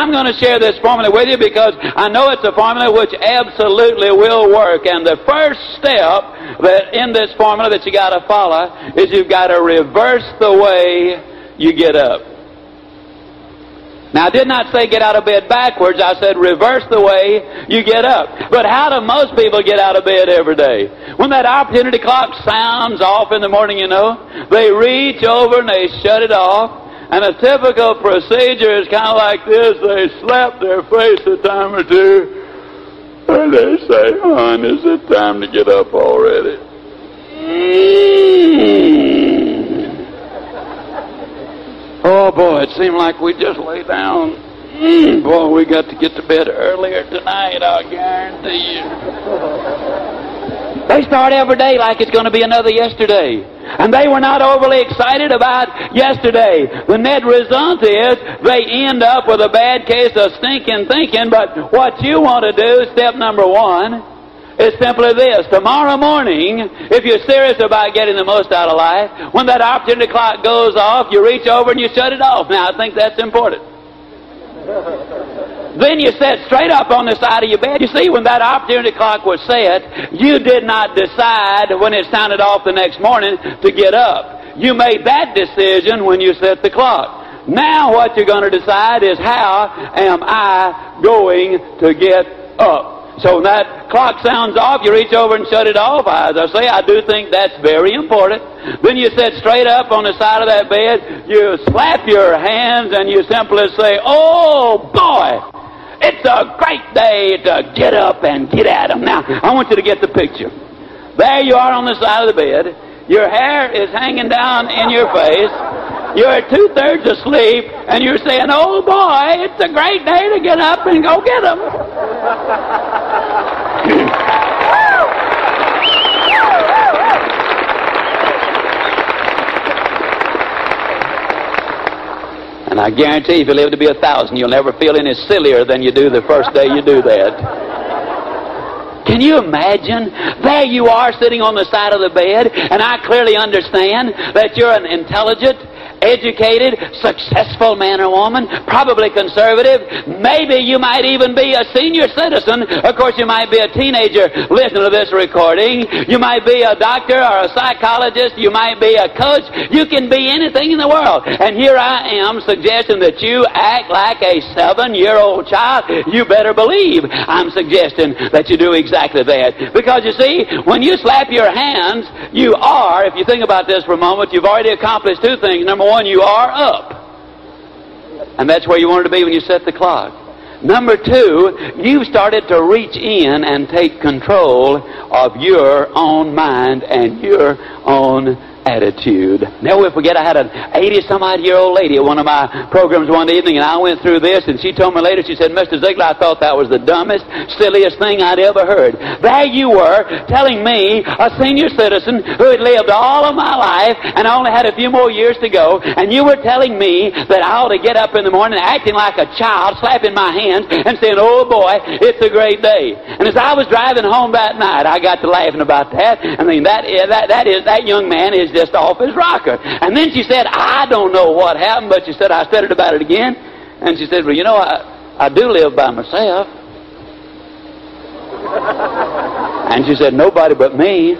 I'm going to share this formula with you because I know it's a formula which absolutely will work. And the first step that in this formula that you got to follow is you've got to reverse the way you get up. Now, I did not say get out of bed backwards. I said reverse the way you get up. But how do most people get out of bed every day? When that opportunity clock sounds off in the morning, you know, they reach over and they shut it off. And a typical procedure is kind of like this. They slap their face a time or two. And they say, hon, is it time to get up already? Mm. Oh, boy, it seemed like we just lay down. Mm. Boy, we got to get to bed earlier tonight, I guarantee you. They start every day like it's going to be another yesterday. And they were not overly excited about yesterday. The net result is they end up with a bad case of stinking thinking. But what you want to do, step number one, is simply this. Tomorrow morning, if you're serious about getting the most out of life, when that opportunity clock goes off, you reach over and you shut it off. Now, I think that's important. Then you sat straight up on the side of your bed. You see, when that opportunity clock was set, you did not decide when it sounded off the next morning to get up. You made that decision when you set the clock. Now what you're going to decide is how am I going to get up? So when that clock sounds off, you reach over and shut it off. As I say, I do think that's very important. Then you sit straight up on the side of that bed, you slap your hands, and you simply say, Oh boy! It's a great day to get up and get at them. Now, I want you to get the picture. There you are on the side of the bed. Your hair is hanging down in your face. You're two thirds asleep, and you're saying, Oh boy, it's a great day to get up and go get them. And I guarantee if you live to be a thousand, you'll never feel any sillier than you do the first day you do that. Can you imagine? There you are sitting on the side of the bed, and I clearly understand that you're an intelligent, educated, successful man or woman, probably conservative. Maybe you might even be a senior citizen. Of course, you might be a teenager listening to this recording. You might be a doctor or a psychologist. You might be a coach. You can be anything in the world. And here I am suggesting that you act like a seven-year-old child. You better believe I'm suggesting that you do exactly that. Because you see, when you slap your hands, you are, if you think about this for a moment, you've already accomplished two things. Number one, you are up. And that's where you wanted to be when you set the clock. Number two, you've started to reach in and take control of your own mind and your own attitude. Never forget, I had an 80 some odd year old lady at one of my programs one evening, and I went through this, and she told me later, she said, Mr. Ziglar, I thought that was the dumbest, silliest thing I'd ever heard. There you were, telling me, a senior citizen who had lived all of my life and only had a few more years to go, and you were telling me that I ought to get up in the morning acting like a child, slapping my hands, and saying, oh boy, it's a great day. And as I was driving home that night, I got to laughing about that. I mean, that, that, that is, that young man is just off his rocker. And then she said, I don't know what happened, but she said, I said it about it again. And she said, well, you know, I, I do live by myself. And she said, nobody but me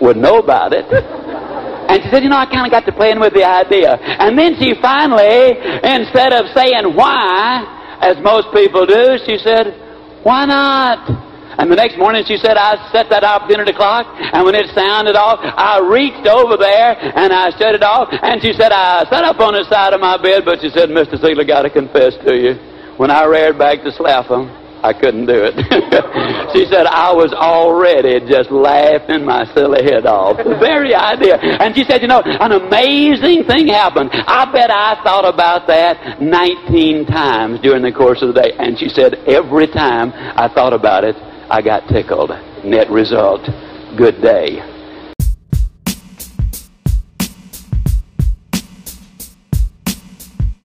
would know about it. And she said, you know, I kind of got to playing with the idea. And then she finally, instead of saying why, as most people do, she said, why not? And the next morning she said, I set that opportunity clock, and when it sounded off, I reached over there and I shut it off. And she said, I sat up on the side of my bed, but she said, Mr. Ziglar, got to confess to you, when I reared back to slap him, I couldn't do it. she said, I was already just laughing my silly head off. The very idea. And she said, you know, an amazing thing happened. I bet I thought about that 19 times during the course of the day. And she said, every time I thought about it, I got tickled. Net result, good day.